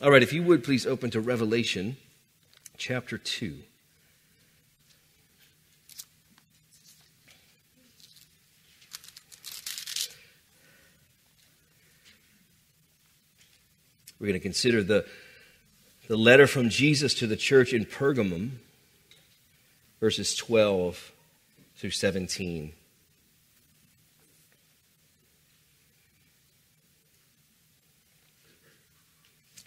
All right, if you would please open to Revelation chapter 2. We're going to consider the, the letter from Jesus to the church in Pergamum, verses 12 through 17.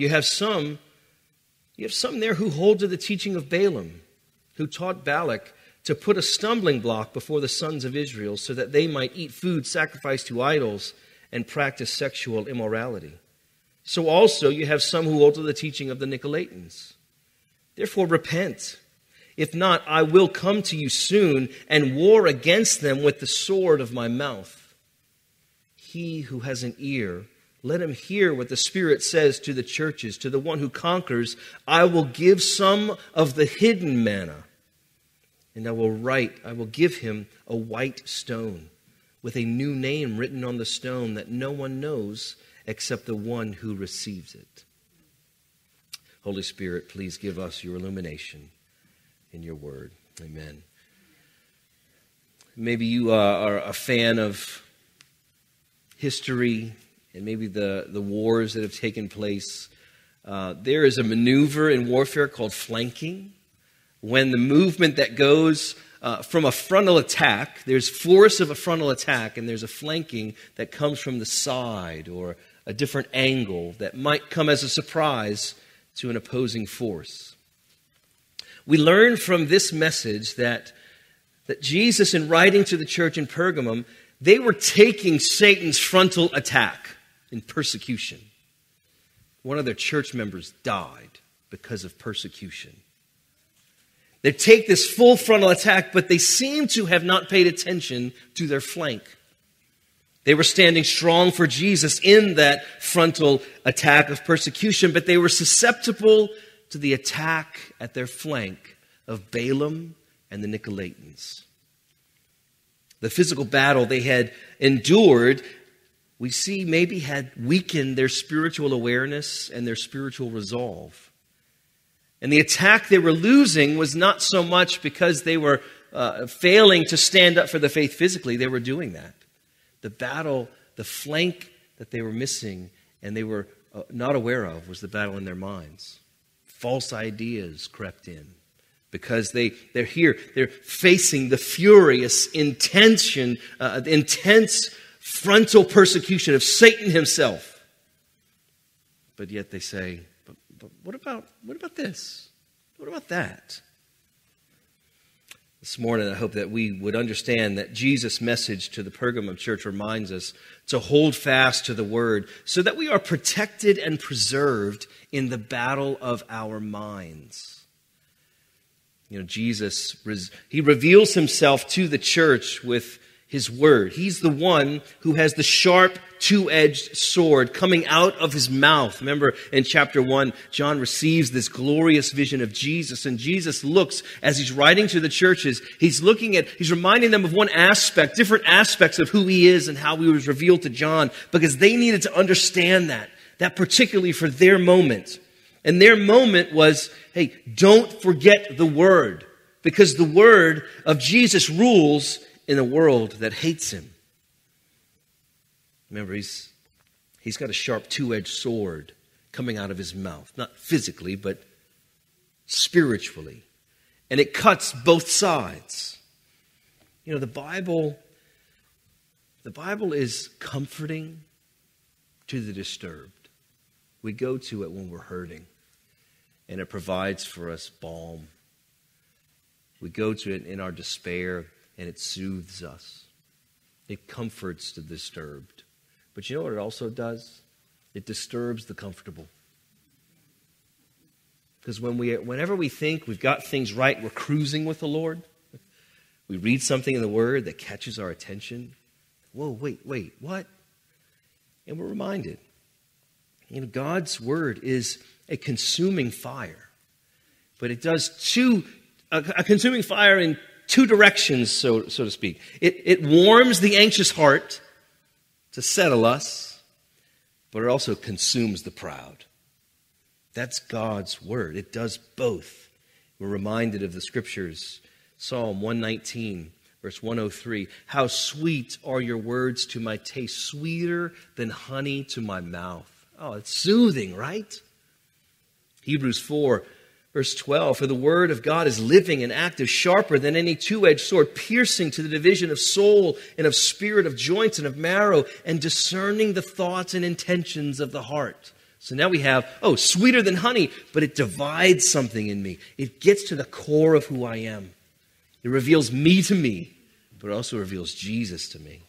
you have some, you have some there who hold to the teaching of Balaam, who taught Balak to put a stumbling block before the sons of Israel so that they might eat food sacrificed to idols and practice sexual immorality. So also you have some who hold to the teaching of the Nicolaitans. Therefore repent. If not, I will come to you soon and war against them with the sword of my mouth. He who has an ear, let him hear what the Spirit says to the churches. To the one who conquers, I will give some of the hidden manna, and I will write, I will give him a white stone with a new name written on the stone that no one knows except the one who receives it. Holy Spirit, please give us your illumination in your word. Amen. Maybe you uh, are a fan of history and maybe the, the wars that have taken place. Uh, there is a maneuver in warfare called flanking. When the movement that goes uh, from a frontal attack, there's force of a frontal attack, and there's a flanking that comes from the side or a different angle that might come as a surprise to an opposing force. We learn from this message that, that Jesus, in writing to the church in Pergamum, they were taking Satan's frontal attack in persecution. One of their church members died because of persecution. They take this full frontal attack, but they seem to have not paid attention to their flank. They were standing strong for Jesus in that frontal attack of persecution, but they were susceptible to the attack at their flank of Balaam and the Nicolaitans. The physical battle they had endured we see maybe had weakened their spiritual awareness and their spiritual resolve. And the attack they were losing was not so much because they were uh, failing to stand up for the faith physically, they were doing that. The battle, the flank that they were missing and they were uh, not aware of was the battle in their minds. False ideas crept in because they, they're here, they're facing the furious intention, uh, intense frontal persecution of Satan himself. But yet they say, but, but what, about, what about this? What about that? This morning, I hope that we would understand that Jesus' message to the Pergamum church reminds us to hold fast to the word so that we are protected and preserved in the battle of our minds. You know, Jesus, he reveals himself to the church with his word. He's the one who has the sharp, two edged sword coming out of his mouth. Remember in chapter 1, John receives this glorious vision of Jesus, and Jesus looks, as he's writing to the churches, he's looking at, he's reminding them of one aspect, different aspects of who he is and how he was revealed to John, because they needed to understand that, that particularly for their moment. And their moment was, hey, don't forget the word, because the word of Jesus rules in a world that hates him. Remember, he's, he's got a sharp two edged sword coming out of his mouth, not physically, but spiritually. And it cuts both sides. You know, the Bible, the Bible is comforting to the disturbed. We go to it when we're hurting, and it provides for us balm. We go to it in our despair, and it soothes us. It comforts the disturbed. But you know what it also does? It disturbs the comfortable. Because when we, whenever we think we've got things right, we're cruising with the Lord, we read something in the Word that catches our attention. Whoa, wait, wait, what? And we're reminded. You know, God's Word is a consuming fire, but it does two, a, a consuming fire in two directions, so, so to speak. It, it warms the anxious heart to settle us, but it also consumes the proud. That's God's word. It does both. We're reminded of the scriptures Psalm 119, verse 103 How sweet are your words to my taste, sweeter than honey to my mouth. Oh, it's soothing, right? Hebrews 4, verse 12 For the word of God is living and active, sharper than any two edged sword, piercing to the division of soul and of spirit, of joints and of marrow, and discerning the thoughts and intentions of the heart. So now we have, oh, sweeter than honey, but it divides something in me. It gets to the core of who I am. It reveals me to me, but it also reveals Jesus to me.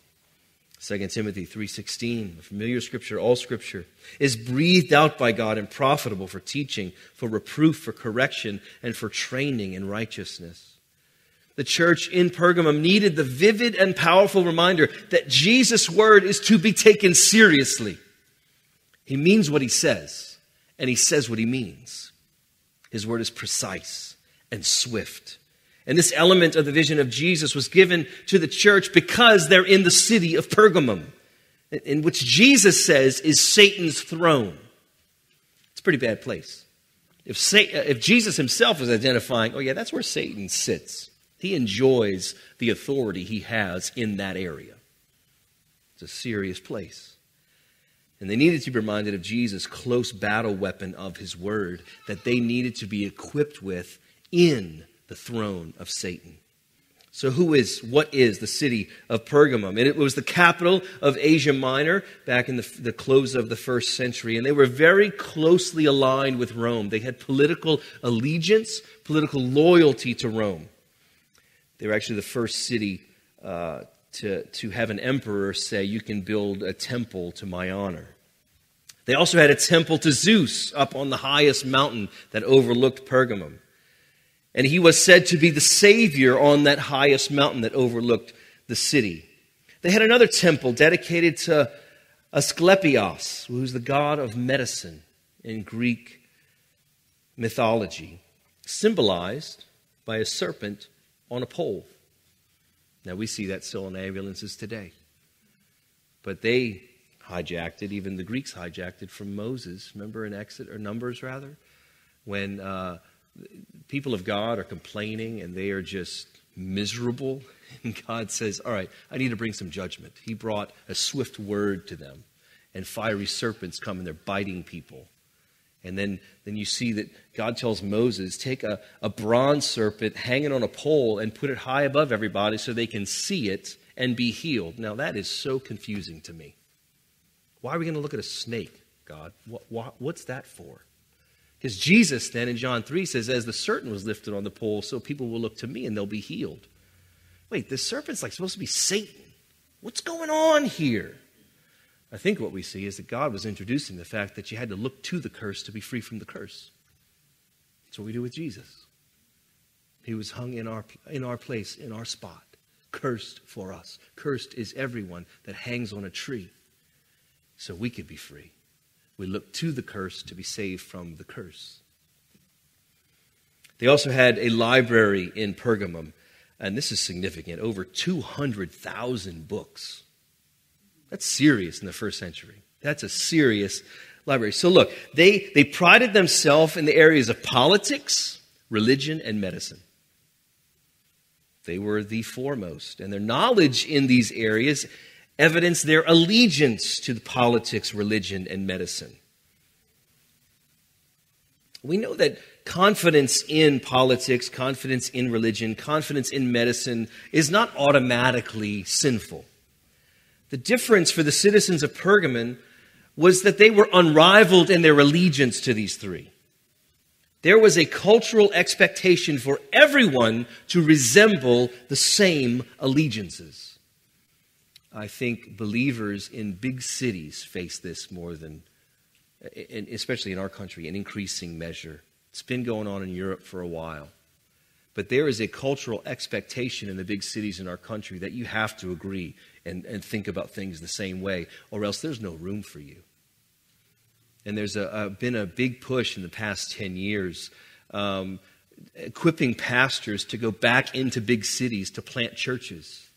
2 Timothy 3:16, a familiar scripture, all scripture is breathed out by God and profitable for teaching, for reproof, for correction, and for training in righteousness. The church in Pergamum needed the vivid and powerful reminder that Jesus' word is to be taken seriously. He means what he says, and he says what he means. His word is precise and swift. And this element of the vision of Jesus was given to the church because they're in the city of Pergamum, in which Jesus says is Satan's throne. It's a pretty bad place. If, Satan, if Jesus himself is identifying, oh, yeah, that's where Satan sits, he enjoys the authority he has in that area. It's a serious place. And they needed to be reminded of Jesus' close battle weapon of his word that they needed to be equipped with in the throne of Satan. So, who is, what is the city of Pergamum? And it was the capital of Asia Minor back in the, the close of the first century. And they were very closely aligned with Rome. They had political allegiance, political loyalty to Rome. They were actually the first city uh, to, to have an emperor say, You can build a temple to my honor. They also had a temple to Zeus up on the highest mountain that overlooked Pergamum. And he was said to be the Savior on that highest mountain that overlooked the city. They had another temple dedicated to Asclepios, who's the god of medicine in Greek mythology, symbolized by a serpent on a pole. Now, we see that still in ambulances today. But they hijacked it, even the Greeks hijacked it from Moses. Remember in Exodus, or Numbers rather? When. Uh, people of God are complaining and they are just miserable. And God says, All right, I need to bring some judgment. He brought a swift word to them, and fiery serpents come and they're biting people. And then, then you see that God tells Moses, Take a, a bronze serpent, hang it on a pole, and put it high above everybody so they can see it and be healed. Now, that is so confusing to me. Why are we going to look at a snake, God? What, what, what's that for? Because Jesus then in John 3 says, As the serpent was lifted on the pole, so people will look to me and they'll be healed. Wait, this serpent's like supposed to be Satan. What's going on here? I think what we see is that God was introducing the fact that you had to look to the curse to be free from the curse. That's what we do with Jesus. He was hung in our, in our place, in our spot, cursed for us. Cursed is everyone that hangs on a tree so we could be free. We look to the curse to be saved from the curse. They also had a library in Pergamum, and this is significant over 200,000 books. That's serious in the first century. That's a serious library. So, look, they, they prided themselves in the areas of politics, religion, and medicine. They were the foremost, and their knowledge in these areas evidence their allegiance to the politics, religion, and medicine. We know that confidence in politics, confidence in religion, confidence in medicine is not automatically sinful. The difference for the citizens of Pergamon was that they were unrivaled in their allegiance to these three. There was a cultural expectation for everyone to resemble the same allegiances. I think believers in big cities face this more than, especially in our country, in increasing measure. It's been going on in Europe for a while. But there is a cultural expectation in the big cities in our country that you have to agree and, and think about things the same way, or else there's no room for you. And there's a, a been a big push in the past 10 years um, equipping pastors to go back into big cities to plant churches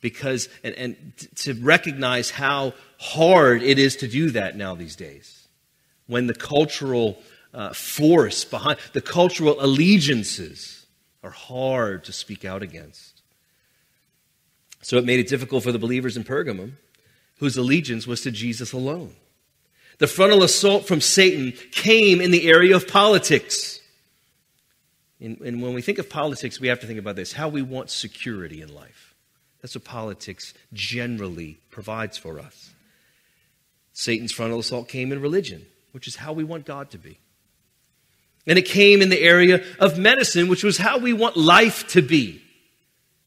because and, and to recognize how hard it is to do that now these days. When the cultural uh, force behind the cultural allegiances are hard to speak out against. So it made it difficult for the believers in pergamum whose allegiance was to jesus alone. The frontal assault from satan came in the area of politics. And, and when we think of politics we have to think about this how we want security in life that's what politics generally provides for us. Satan's frontal assault came in religion, which is how we want God to be. And it came in the area of medicine, which was how we want life to be.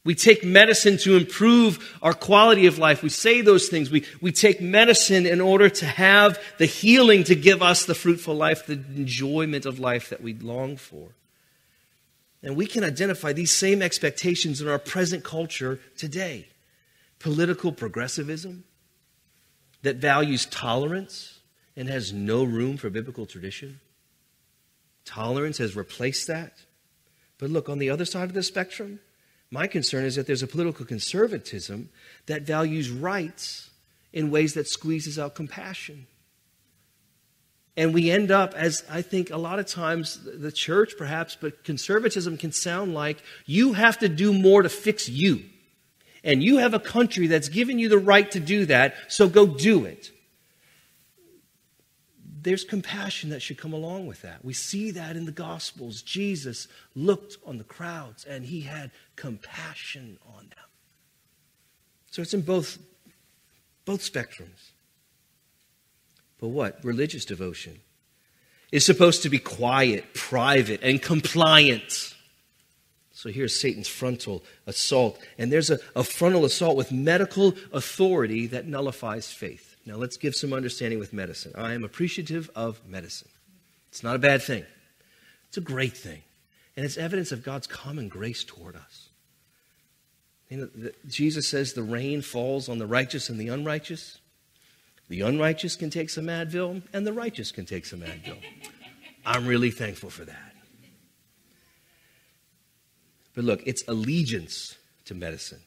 We take medicine to improve our quality of life. We say those things. We, we take medicine in order to have the healing to give us the fruitful life, the enjoyment of life that we long for. And we can identify these same expectations in our present culture today political progressivism that values tolerance and has no room for biblical tradition. Tolerance has replaced that. But look, on the other side of the spectrum, my concern is that there's a political conservatism that values rights in ways that squeezes out compassion. And we end up, as I think a lot of times the church perhaps, but conservatism can sound like you have to do more to fix you. And you have a country that's given you the right to do that, so go do it. There's compassion that should come along with that. We see that in the Gospels. Jesus looked on the crowds and he had compassion on them. So it's in both, both spectrums. But what? Religious devotion is supposed to be quiet, private, and compliant. So here's Satan's frontal assault. And there's a, a, frontal assault with medical authority that nullifies faith. Now let's give some understanding with medicine. I am appreciative of medicine. It's not a bad thing, it's a great thing. And it's evidence of God's common grace toward us. You know, the, Jesus says the rain falls on the righteous and the unrighteous. The unrighteous can take some Advil, and the righteous can take some Advil. I'm really thankful for that. But look, it's allegiance to medicine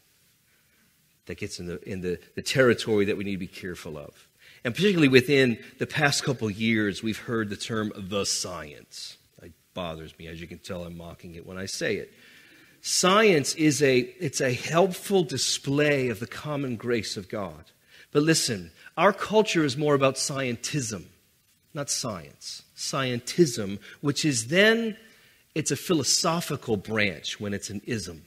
that gets in the, in the, the territory that we need to be careful of. And particularly within the past couple years, we've heard the term the science. It bothers me, as you can tell, I'm mocking it when I say it. Science is a, it's a helpful display of the common grace of God. But listen, our culture is more about scientism, not science. Scientism, which is then, it's a philosophical branch when it's an ism.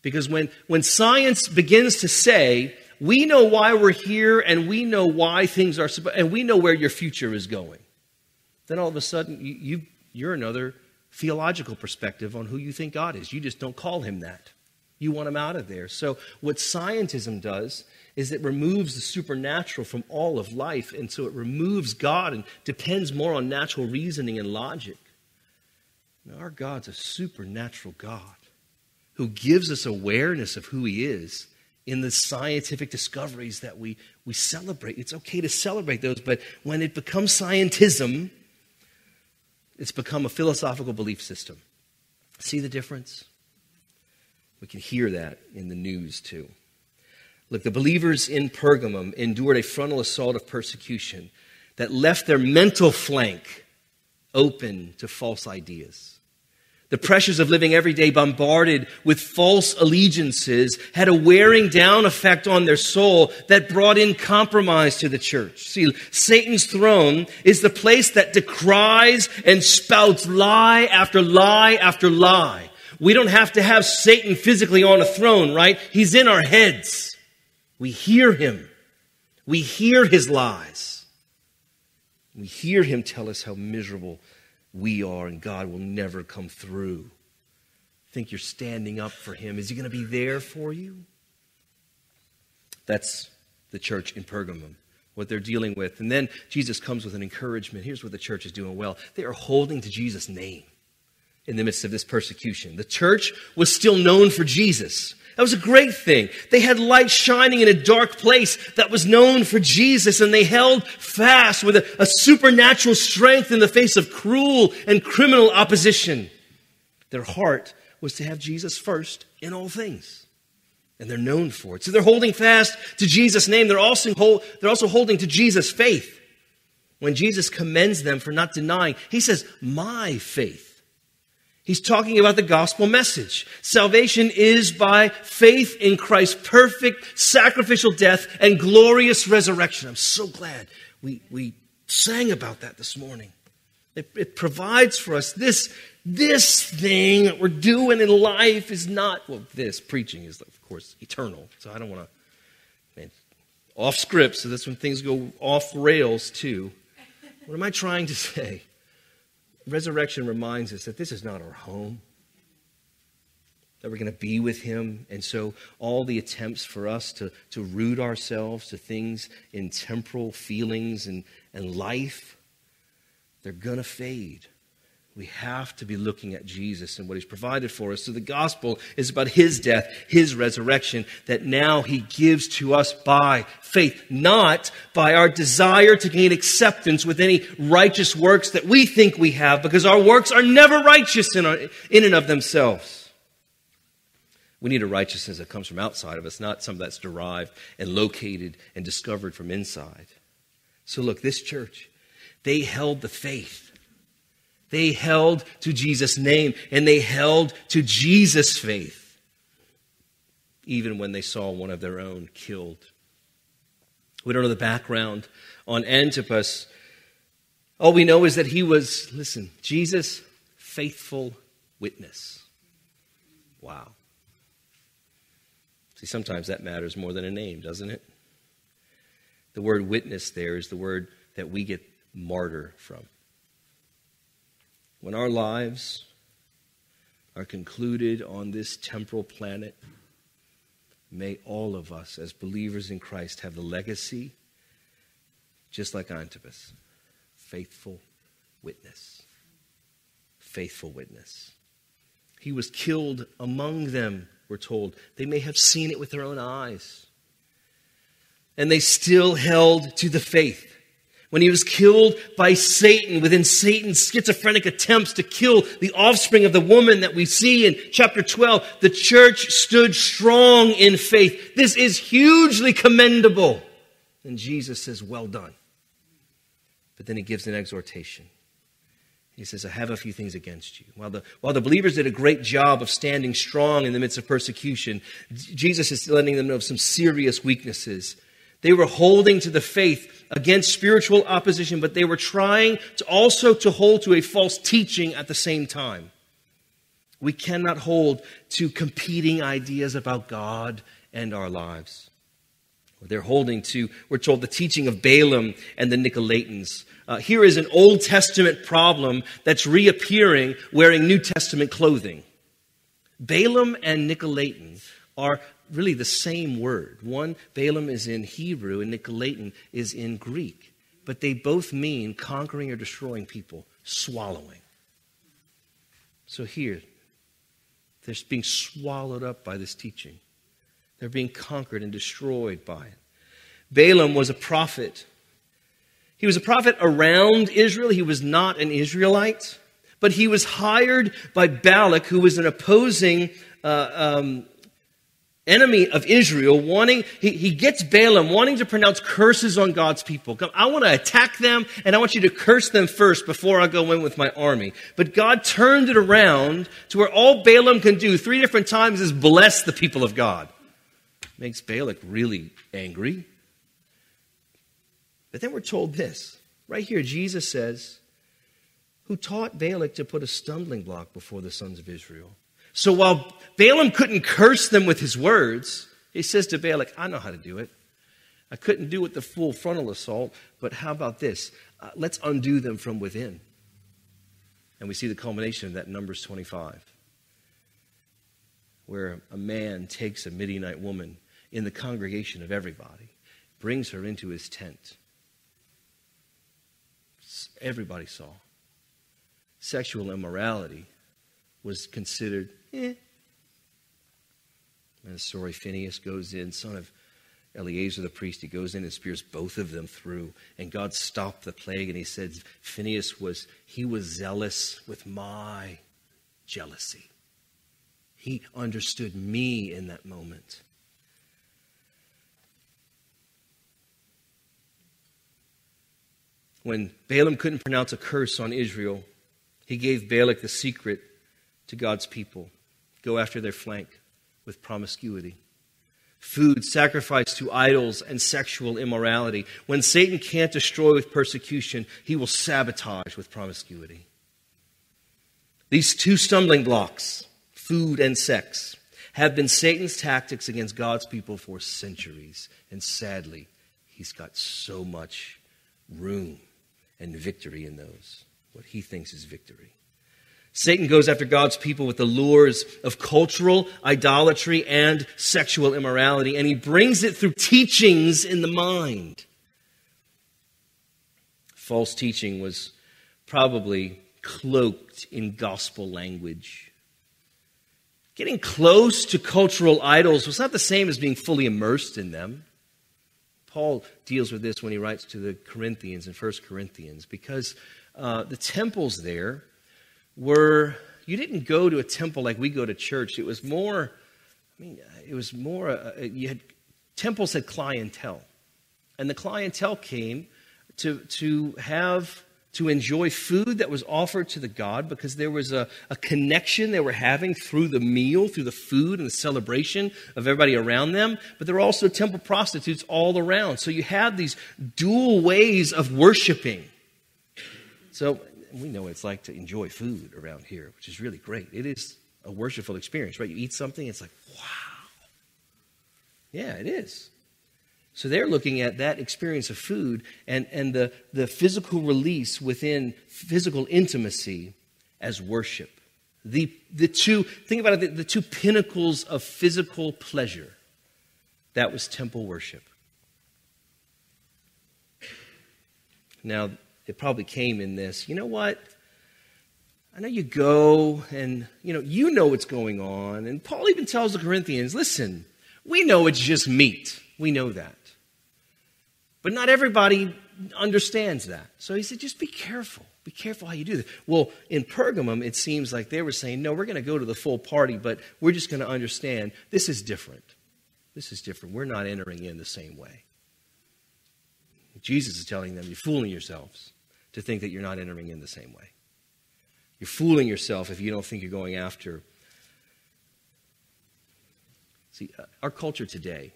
Because when, when science begins to say, we know why we're here and we know why things are, and we know where your future is going, then all of a sudden you, you, you're another theological perspective on who you think God is. You just don't call him that. You want him out of there. So, what scientism does is it removes the supernatural from all of life, and so it removes God and depends more on natural reasoning and logic. Now, our God's a supernatural God who gives us awareness of who He is in the scientific discoveries that we, we celebrate. It's okay to celebrate those, but when it becomes scientism, it's become a philosophical belief system. See the difference? We can hear that in the news too. Look, the believers in Pergamum endured a frontal assault of persecution that left their mental flank open to false ideas. The pressures of living every day bombarded with false allegiances had a wearing down effect on their soul that brought in compromise to the church. See, Satan's throne is the place that decries and spouts lie after lie after lie. We don't have to have Satan physically on a throne, right? He's in our heads. We hear him. We hear his lies. We hear him tell us how miserable we are and God will never come through. Think you're standing up for him. Is he going to be there for you? That's the church in Pergamum. what they're dealing with. And then Jesus comes with an encouragement. Here's what the church is doing well they are holding to Jesus' name in the midst of this persecution. The church was still known for Jesus. That was a great thing. They had light shining in a dark place that was known for Jesus, and they held fast with a, a supernatural strength in the face of cruel and criminal opposition. Their heart was to have Jesus first in all things. And they're known for it. So they're holding fast to Jesus' name. They're also, hold, they're also holding to Jesus' faith. When Jesus commends them for not denying, he says, My faith. He's talking about the gospel message. Salvation is by faith in Christ's perfect sacrificial death and glorious resurrection. I'm so glad we, we sang about that this morning. It, it provides for us this, this thing that we're doing in life is not, well, this preaching is, of course, eternal. So I don't want to, off script, so that's when things go off rails too. What am I trying to say? Resurrection reminds us that this is not our home, that we're going to be with Him. And so, all the attempts for us to, to root ourselves to things in temporal feelings and, and life, they're going to fade. We have to be looking at Jesus and what he's provided for us. So the gospel is about his death, his resurrection, that now he gives to us by faith, not by our desire to gain acceptance with any righteous works that we think we have, because our works are never righteous in, our, in and of themselves. We need a righteousness that comes from outside of us, not some that's derived and located and discovered from inside. So look, this church, they held the faith. They held to Jesus' name and they held to Jesus' faith, even when they saw one of their own killed. We don't know the background on Antipas. All we know is that he was, listen, Jesus' faithful witness. Wow. See, sometimes that matters more than a name, doesn't it? The word witness there is the word that we get martyr from. When our lives are concluded on this temporal planet, may all of us, as believers in Christ, have the legacy, just like Antipas faithful witness. Faithful witness. He was killed among them, we're told. They may have seen it with their own eyes. And they still held to the faith when he was killed by Satan within Satan's schizophrenic attempts to kill the offspring of the woman that we see in chapter 12, the church stood strong in faith. This is hugely commendable. And Jesus says, Well done. But then he gives an exhortation. He says, I have a few things against you. While the, while the believers did a great job of standing strong in the midst of persecution, Jesus is letting them know of some serious weaknesses. They were holding to the faith against spiritual opposition, but they were trying to also to hold to a false teaching at the same time. We cannot hold to competing ideas about God and our lives. They're holding to, we're told, the teaching of Balaam and the Nicolaitans. Uh, here is an Old Testament problem that's reappearing wearing New Testament clothing. Balaam and Nicolaitan are really the same word. One, Balaam, is in Hebrew, and Nicolaitan is in Greek. But they both mean conquering or destroying people, swallowing. So here, they're being swallowed up by this teaching. They're being conquered and destroyed by it. Balaam was a prophet. He was a prophet around Israel. He was not an Israelite, but he was hired by Balak, who was an opposing uh, um, enemy of Israel, wanting, he, he gets Balaam wanting to pronounce curses on God's people. I want to attack them and I want you to curse them first before I go in with my army. But God turned it around to where all Balaam can do three different times is bless the people of God. Makes Balak really angry. But then we're told this. Right here, Jesus says, who taught Balak to put a stumbling block before the sons of Israel. So while Balaam couldn't curse them with his words, he says to Balak, I know how to do it. I couldn't do it the full frontal assault, but how about this? Uh, let's undo them from within. And we see the culmination of that in Numbers 25, where a man takes a Midianite woman in the congregation of everybody, brings her into his tent, Everybody saw. Sexual immorality was considered, eh. And story Phineas goes in, son of Eleazar the priest, he goes in and spears both of them through. And God stopped the plague, and he said, Phineas was, he was zealous with my jealousy. He understood me in that moment. When Balaam couldn't pronounce a curse on Israel, he gave Balak the secret to God's people go after their flank with promiscuity. Food sacrificed to idols and sexual immorality. When Satan can't destroy with persecution, he will sabotage with promiscuity. These two stumbling blocks, food and sex, have been Satan's tactics against God's people for centuries. And sadly, he's got so much room and victory in those, what he thinks is victory. Satan goes after God's people with the lures of cultural idolatry and sexual immorality, and he brings it through teachings in the mind. False teaching was probably cloaked in gospel language. Getting close to cultural idols was not the same as being fully immersed in them. Paul deals with this when he writes to the Corinthians in 1 Corinthians, because uh, the temples there were, you didn't go to a temple like we go to church. It was more, I mean, it was more, uh, you had, temples had clientele. And the clientele came to, to have to enjoy food that was offered to the God because there was a, a connection they were having through the meal, through the food and the celebration of everybody around them. But there were also temple prostitutes all around. So you had these dual ways of worshiping. So we know what it's like to enjoy food around here, which is really great. It is a worshipful experience, right? You eat something, it's like, wow. Yeah, it is. So they're looking at that experience of food and, and the, the physical release within physical intimacy as worship. The, the two, think about it, the, the two pinnacles of physical pleasure. That was temple worship. Now, it probably came in this. You know what? I know you go and, you know, you know what's going on. And Paul even tells the Corinthians, listen, we know it's just meat. We know that. But not everybody understands that. So he said, just be careful. Be careful how you do this. Well, in Pergamum, it seems like they were saying, no, we're going to go to the full party, but we're just going to understand this is different. This is different. We're not entering in the same way. Jesus is telling them, you're fooling yourselves to think that you're not entering in the same way. You're fooling yourself if you don't think you're going after. See, uh, our culture today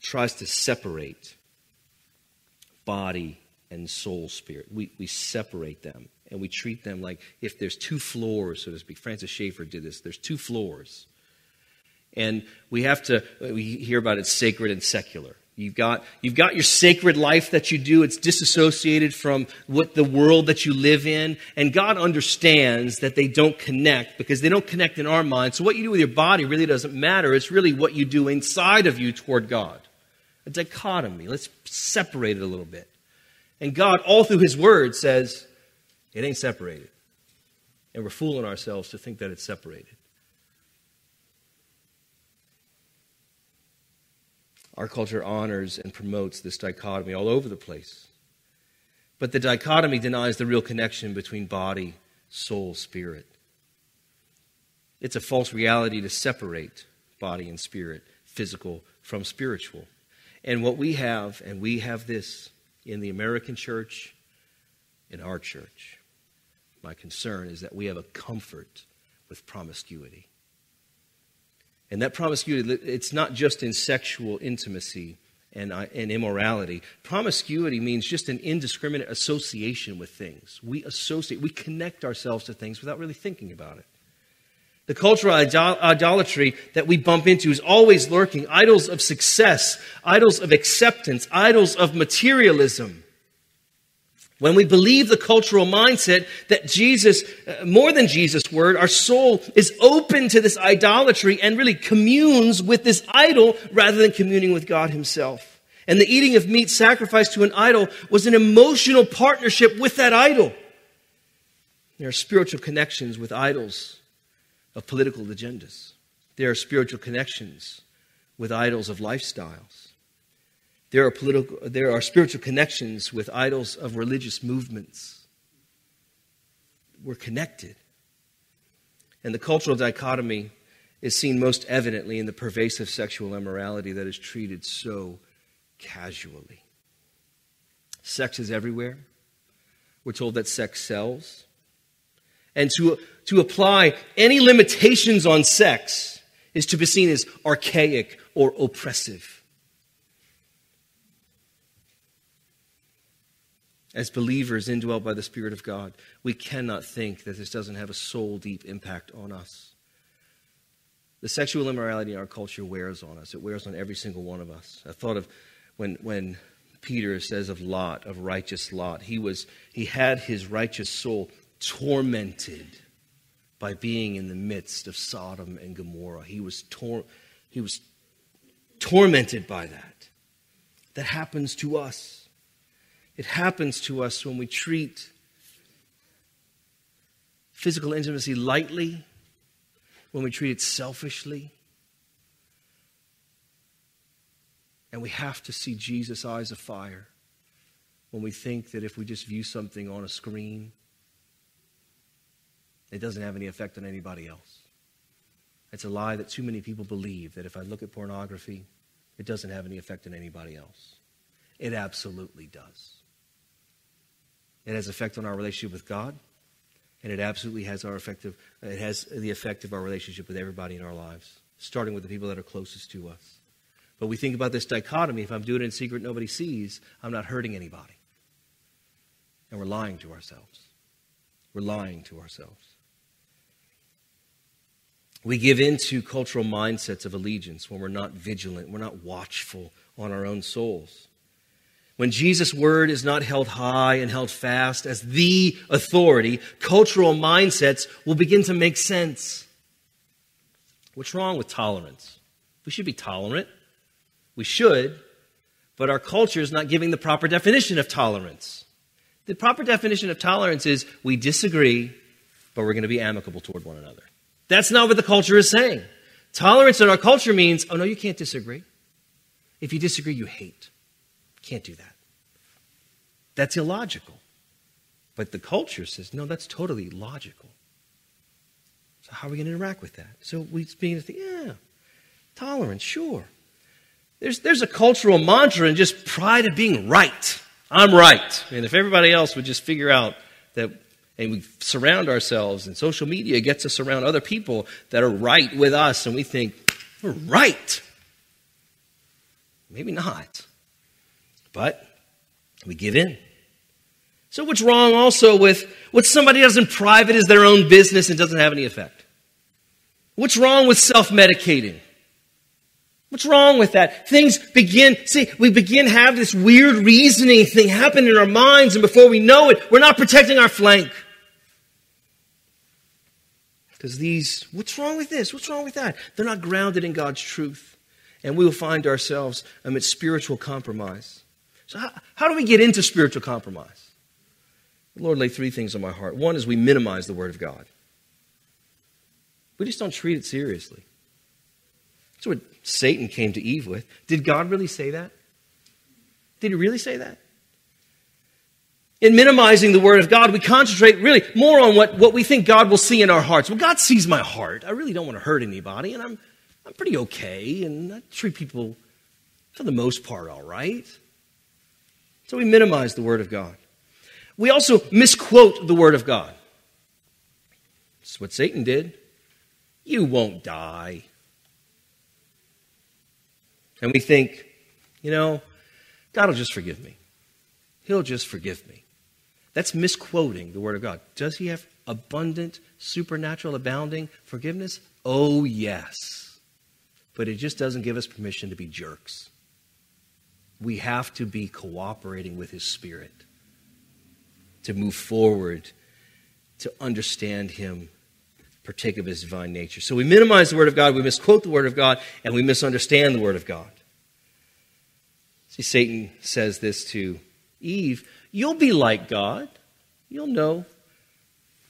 tries to separate body and soul spirit. We, we separate them and we treat them like if there's two floors, so to speak. Francis Schaeffer did this. There's two floors. And we have to, we hear about it sacred and secular. You've got, you've got your sacred life that you do. It's disassociated from what the world that you live in. And God understands that they don't connect because they don't connect in our mind. So what you do with your body really doesn't matter. It's really what you do inside of you toward God a dichotomy. Let's separate it a little bit. And God, all through His Word, says it ain't separated. And we're fooling ourselves to think that it's separated. Our culture honors and promotes this dichotomy all over the place. But the dichotomy denies the real connection between body, soul, spirit. It's a false reality to separate body and spirit, physical from spiritual. And what we have, and we have this in the American church, in our church, my concern is that we have a comfort with promiscuity. And that promiscuity, it's not just in sexual intimacy and, uh, and immorality. Promiscuity means just an indiscriminate association with things. We associate, we connect ourselves to things without really thinking about it. The cultural idolatry that we bump into is always lurking idols of success, idols of acceptance, idols of materialism. When we believe the cultural mindset that Jesus, uh, more than Jesus' word, our soul is open to this idolatry and really communes with this idol rather than communing with God Himself. And the eating of meat sacrificed to an idol was an emotional partnership with that idol. There are spiritual connections with idols of political agendas. There are spiritual connections with idols of lifestyles. There are, political, there are spiritual connections with idols of religious movements. We're connected. And the cultural dichotomy is seen most evidently in the pervasive sexual immorality that is treated so casually. Sex is everywhere. We're told that sex sells. And to, to apply any limitations on sex is to be seen as archaic or oppressive. As believers indwelt by the Spirit of God, we cannot think that this doesn't have a soul deep impact on us. The sexual immorality in our culture wears on us. It wears on every single one of us. I thought of when, when Peter says of Lot, of righteous Lot, he, was, he had his righteous soul tormented by being in the midst of Sodom and Gomorrah. He was, tor- he was tormented by that. That happens to us. It happens to us when we treat physical intimacy lightly, when we treat it selfishly. And we have to see Jesus' eyes of fire when we think that if we just view something on a screen, it doesn't have any effect on anybody else. It's a lie that too many people believe that if I look at pornography, it doesn't have any effect on anybody else. It absolutely does. It has effect on our relationship with God, and it absolutely has our effective it has the effect of our relationship with everybody in our lives, starting with the people that are closest to us. But we think about this dichotomy. If I'm doing it in secret, nobody sees, I'm not hurting anybody. And we're lying to ourselves. We're lying to ourselves. We give in to cultural mindsets of allegiance when we're not vigilant, we're not watchful on our own souls. When Jesus' word is not held high and held fast as the authority, cultural mindsets will begin to make sense. What's wrong with tolerance? We should be tolerant. We should, but our culture is not giving the proper definition of tolerance. The proper definition of tolerance is we disagree, but we're going to be amicable toward one another. That's not what the culture is saying. Tolerance in our culture means, oh no, you can't disagree. If you disagree, you hate. Can't do that. That's illogical. But the culture says, no, that's totally logical. So how are we going to interact with that? So we begin to think, yeah, tolerance, sure. There's, there's a cultural mantra and just pride of being right. I'm right. And if everybody else would just figure out that and we surround ourselves, and social media gets us around other people that are right with us, and we think, we're right. Maybe not. But we give in. So, what's wrong also with what somebody does in private is their own business and doesn't have any effect? What's wrong with self medicating? What's wrong with that? Things begin, see, we begin have this weird reasoning thing happen in our minds, and before we know it, we're not protecting our flank. Because these, what's wrong with this? What's wrong with that? They're not grounded in God's truth. And we will find ourselves amidst spiritual compromise. So, how, how do we get into spiritual compromise? Lord laid three things on my heart. One is we minimize the Word of God, we just don't treat it seriously. That's what Satan came to Eve with. Did God really say that? Did he really say that? in minimizing the Word of God, we concentrate really more on what, what we think God will see in our hearts. Well, God sees my heart. I really don't want to hurt anybody, and I'm, I'm pretty okay, and I treat people, for the most part, all right. So we minimize the Word of God. We also misquote the Word of God. That's what Satan did. You won't die. And we think, you know, God will just forgive me. He'll just forgive me. That's misquoting the Word of God. Does He have abundant, supernatural, abounding forgiveness? Oh, yes. But it just doesn't give us permission to be jerks. We have to be cooperating with His Spirit to move forward, to understand Him, partake of His divine nature. So we minimize the Word of God, we misquote the Word of God, and we misunderstand the Word of God. See, Satan says this to Eve You'll be like God, you'll know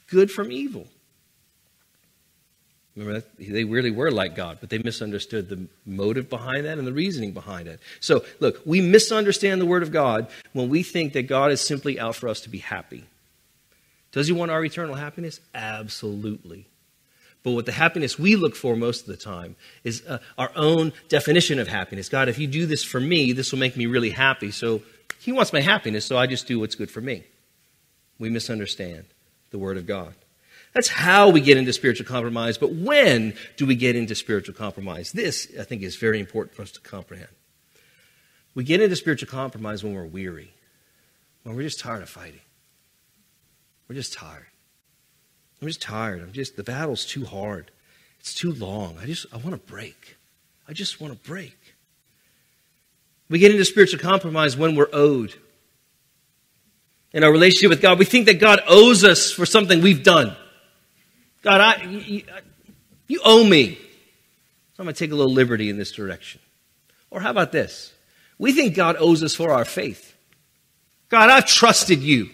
good from evil. Remember, that? they really were like God, but they misunderstood the motive behind that and the reasoning behind it. So, look, we misunderstand the Word of God when we think that God is simply out for us to be happy. Does He want our eternal happiness? Absolutely. But what the happiness we look for most of the time is uh, our own definition of happiness. God, if you do this for me, this will make me really happy. So He wants my happiness, so I just do what's good for me. We misunderstand the Word of God. That's how we get into spiritual compromise. But when do we get into spiritual compromise? This, I think, is very important for us to comprehend. We get into spiritual compromise when we're weary, when we're just tired of fighting. We're just tired. I'm just tired. I'm just, the battle's too hard. It's too long. I just, I want to break. I just want to break. We get into spiritual compromise when we're owed. In our relationship with God, we think that God owes us for something we've done. God, I, you, you owe me. So I'm going to take a little liberty in this direction. Or how about this? We think God owes us for our faith. God, I've trusted you.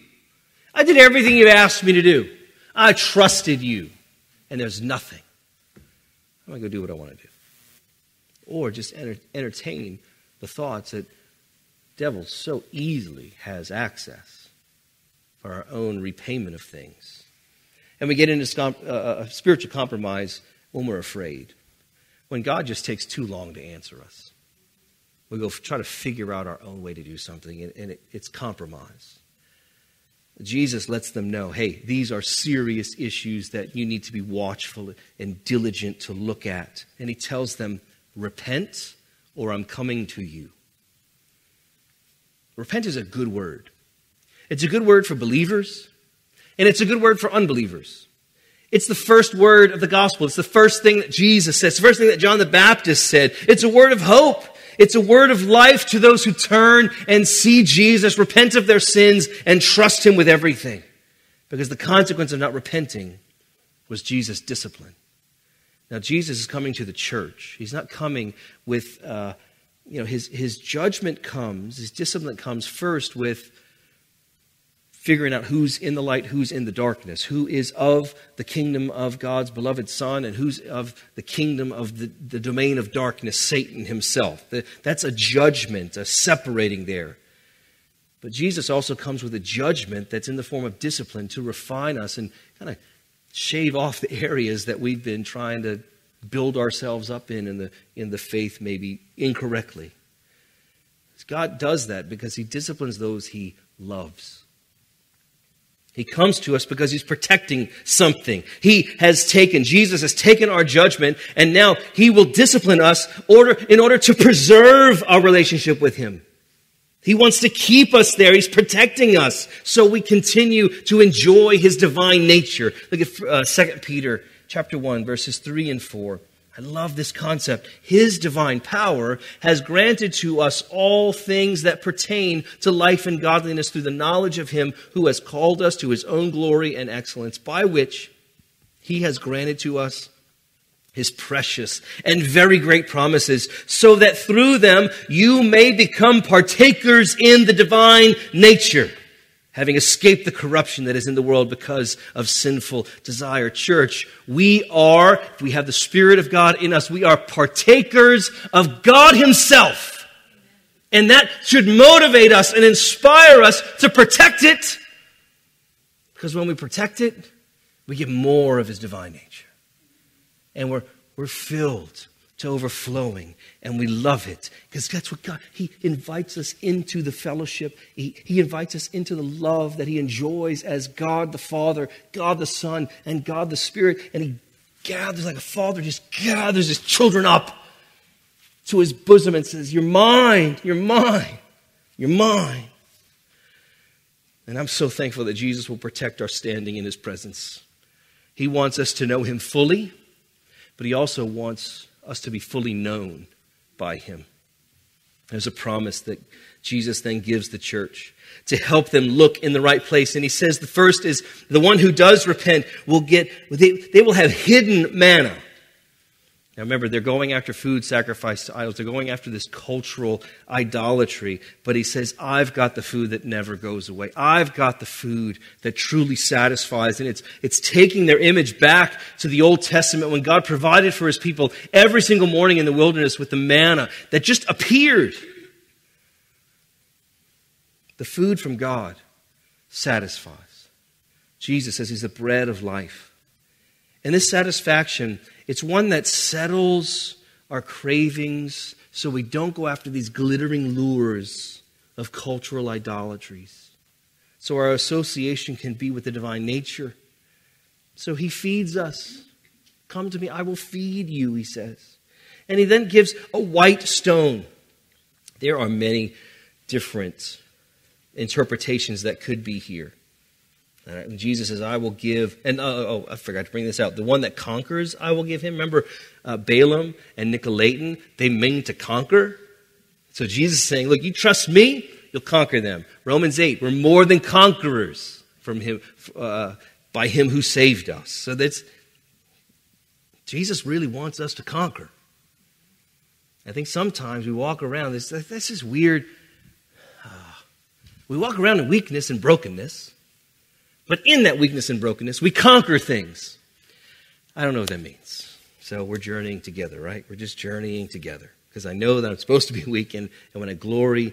I did everything you asked me to do. I trusted you, and there's nothing. I'm going to go do what I want to do. Or just enter, entertain the thoughts that devil so easily has access for our own repayment of things. And we get into uh, uh, spiritual compromise when we're afraid, when God just takes too long to answer us. We go try to figure out our own way to do something, and, and it, it's compromise. Jesus lets them know hey, these are serious issues that you need to be watchful and diligent to look at. And he tells them, repent or I'm coming to you. Repent is a good word. It's a good word for believers, and it's a good word for unbelievers. It's the first word of the gospel. It's the first thing that Jesus says, the first thing that John the Baptist said. It's a word of hope. It's a word of life to those who turn and see Jesus, repent of their sins, and trust Him with everything. Because the consequence of not repenting was Jesus' discipline. Now, Jesus is coming to the church. He's not coming with, uh, you know, his, his judgment comes, his discipline comes first with figuring out who's in the light, who's in the darkness, who is of the kingdom of God's beloved Son, and who's of the kingdom of the, the domain of darkness, Satan himself. That's a judgment, a separating there. But Jesus also comes with a judgment that's in the form of discipline to refine us and kind of shave off the areas that we've been trying to build ourselves up in in the, in the faith, maybe incorrectly. God does that because He disciplines those He loves. He comes to us because he's protecting something. He has taken, Jesus has taken our judgment, and now he will discipline us order, in order to preserve our relationship with him. He wants to keep us there. He's protecting us so we continue to enjoy his divine nature. Look at uh, 2 Peter chapter 1, verses 3 and 4. I love this concept. His divine power has granted to us all things that pertain to life and godliness through the knowledge of Him who has called us to His own glory and excellence, by which He has granted to us His precious and very great promises, so that through them you may become partakers in the divine nature having escaped the corruption that is in the world because of sinful desire. Church, we are, if we have the Spirit of God in us, we are partakers of God Himself. And that should motivate us and inspire us to protect it. Because when we protect it, we get more of His divine nature. And we're, we're filled to overflowing and we love it because that's what God, He invites us into the fellowship. He, he invites us into the love that He enjoys as God the Father, God the Son, and God the Spirit. And He gathers like a father just gathers His children up to His bosom and says, You're mine, you're mine, you're mine. And I'm so thankful that Jesus will protect our standing in His presence. He wants us to know Him fully, but He also wants us to be fully known by him. There's a promise that Jesus then gives the church to help them look in the right place. And he says the first is the one who does repent will get, they, they will have hidden manna. Now remember, they're going after food sacrificed to idols. They're going after this cultural idolatry. But he says, I've got the food that never goes away. I've got the food that truly satisfies. And it's, it's taking their image back to the Old Testament when God provided for his people every single morning in the wilderness with the manna that just appeared. The food from God satisfies. Jesus says he's the bread of life. And this satisfaction it's one that settles our cravings so we don't go after these glittering lures of cultural idolatries. So our association can be with the divine nature. So he feeds us. Come to me, I will feed you, he says. And he then gives a white stone. There are many different interpretations that could be here. Right, Jesus says, I will give, and oh, oh, I forgot to bring this out. The one that conquers, I will give him. Remember uh, Balaam and Nicolaitan? They mean to conquer. So Jesus is saying, Look, you trust me, you'll conquer them. Romans 8, we're more than conquerors from him, uh, by him who saved us. So that's, Jesus really wants us to conquer. I think sometimes we walk around, this, this is weird. Uh, we walk around in weakness and brokenness. But in that weakness and brokenness, we conquer things. I don't know what that means. So we're journeying together, right? We're just journeying together. Because I know that I'm supposed to be weak, and, and when I glory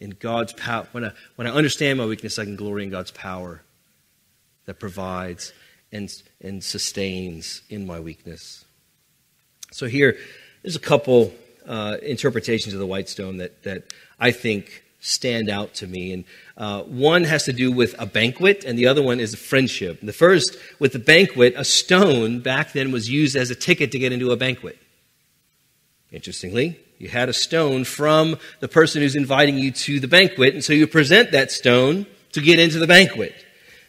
in God's power, when I, when I understand my weakness, I can glory in God's power that provides and, and sustains in my weakness. So here, there's a couple uh, interpretations of the white stone that, that I think stand out to me. And uh, one has to do with a banquet, and the other one is a friendship. The first, with the banquet, a stone back then was used as a ticket to get into a banquet. Interestingly, you had a stone from the person who's inviting you to the banquet, and so you present that stone to get into the banquet.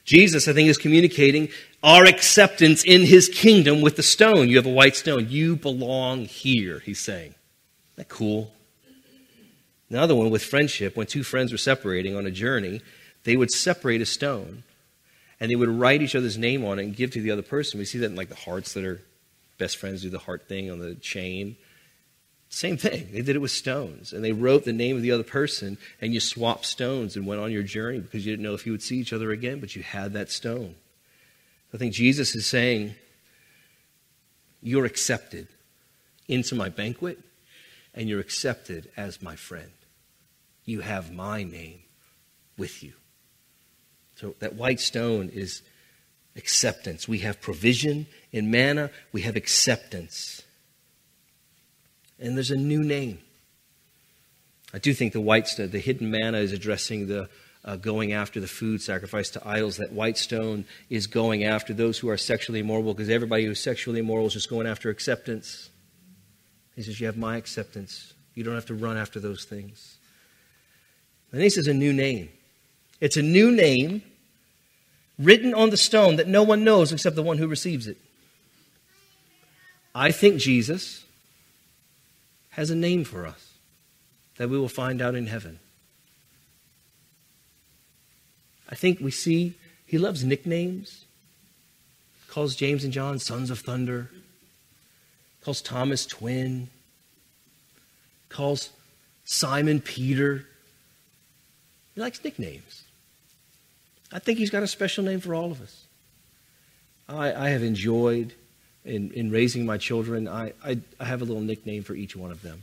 Jesus, I think, is communicating our acceptance in his kingdom with the stone. You have a white stone. You belong here, he's saying. Isn't that cool? Another one with friendship, when two friends were separating on a journey, they would separate a stone and they would write each other's name on it and give to the other person. We see that in like the hearts that are best friends do the heart thing on the chain. Same thing. They did it with stones. And they wrote the name of the other person, and you swapped stones and went on your journey because you didn't know if you would see each other again, but you had that stone. I think Jesus is saying, You're accepted into my banquet, and you're accepted as my friend you have my name with you. So that white stone is acceptance. We have provision in manna, we have acceptance. And there's a new name. I do think the white stone, the hidden manna, is addressing the uh, going after the food sacrificed to idols. That white stone is going after those who are sexually immoral because everybody who's sexually immoral is just going after acceptance. He says, You have my acceptance. You don't have to run after those things. And this is a new name. It's a new name written on the stone that no one knows except the one who receives it. I think Jesus has a name for us that we will find out in heaven. I think we see he loves nicknames. Calls James and John sons of thunder. Calls Thomas twin. Calls Simon Peter he likes nicknames. I think he's got a special name for all of us. I, I have enjoyed in, in raising my children, I, I, I have a little nickname for each one of them.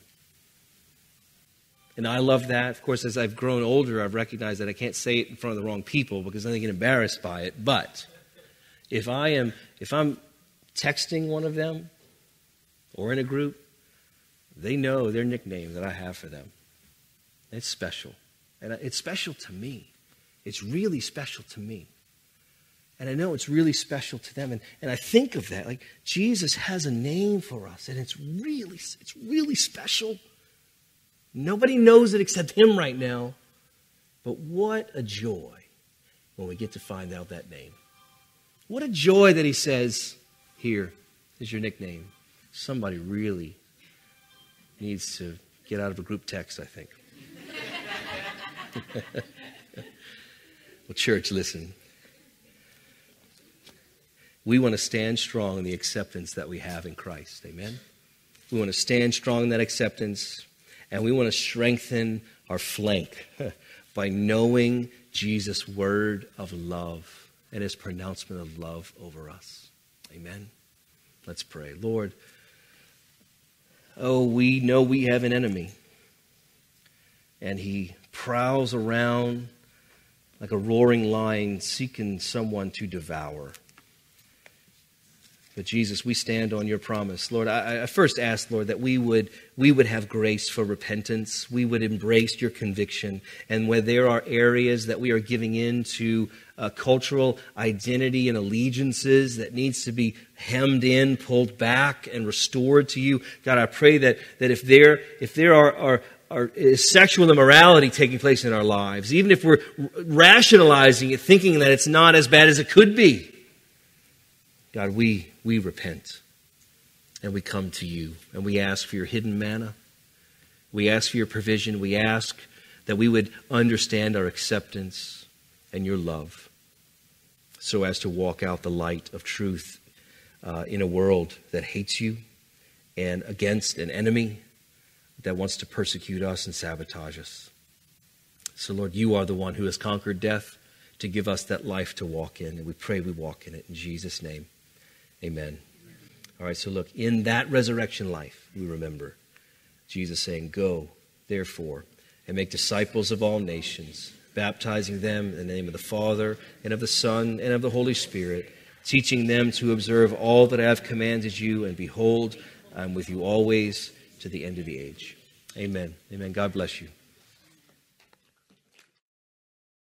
And I love that. Of course, as I've grown older, I've recognized that I can't say it in front of the wrong people because then they get embarrassed by it. But if I am if I'm texting one of them or in a group, they know their nickname that I have for them. It's special. And it's special to me. It's really special to me. And I know it's really special to them. And, and I think of that. Like, Jesus has a name for us, and it's really, it's really special. Nobody knows it except Him right now. But what a joy when we get to find out that name. What a joy that He says, Here is your nickname. Somebody really needs to get out of a group text, I think. well, church, listen. we want to stand strong in the acceptance that we have in Christ. Amen? We want to stand strong in that acceptance, and we want to strengthen our flank by knowing Jesus' word of love and his pronouncement of love over us. Amen? Let's pray. Lord, oh, we know we have an enemy, and he prowls around like a roaring lion seeking someone to devour. But Jesus, we stand on your promise. Lord, I, I, first ask, Lord, that we would, we would have grace for repentance. We would embrace your conviction. And where there are areas that we are giving in to uh, cultural identity and allegiances that needs to be hemmed in, pulled back, and restored to you, God, I pray that, that if there, if there are, are, are sexual immorality taking place in our lives, even if we're rationalizing it, thinking that it's not as bad as it could be, God, we, we repent and we come to you and we ask for your hidden manna. We ask for your provision. We ask that we would understand our acceptance and your love so as to walk out the light of truth uh, in a world that hates you and against an enemy that wants to persecute us and sabotage us. So, Lord, you are the one who has conquered death to give us that life to walk in, and we pray we walk in it in Jesus' name. Amen. All right, so look, in that resurrection life, we remember Jesus saying, Go, therefore, and make disciples of all nations, baptizing them in the name of the Father, and of the Son, and of the Holy Spirit, teaching them to observe all that I have commanded you, and behold, I'm with you always to the end of the age. Amen. Amen. God bless you.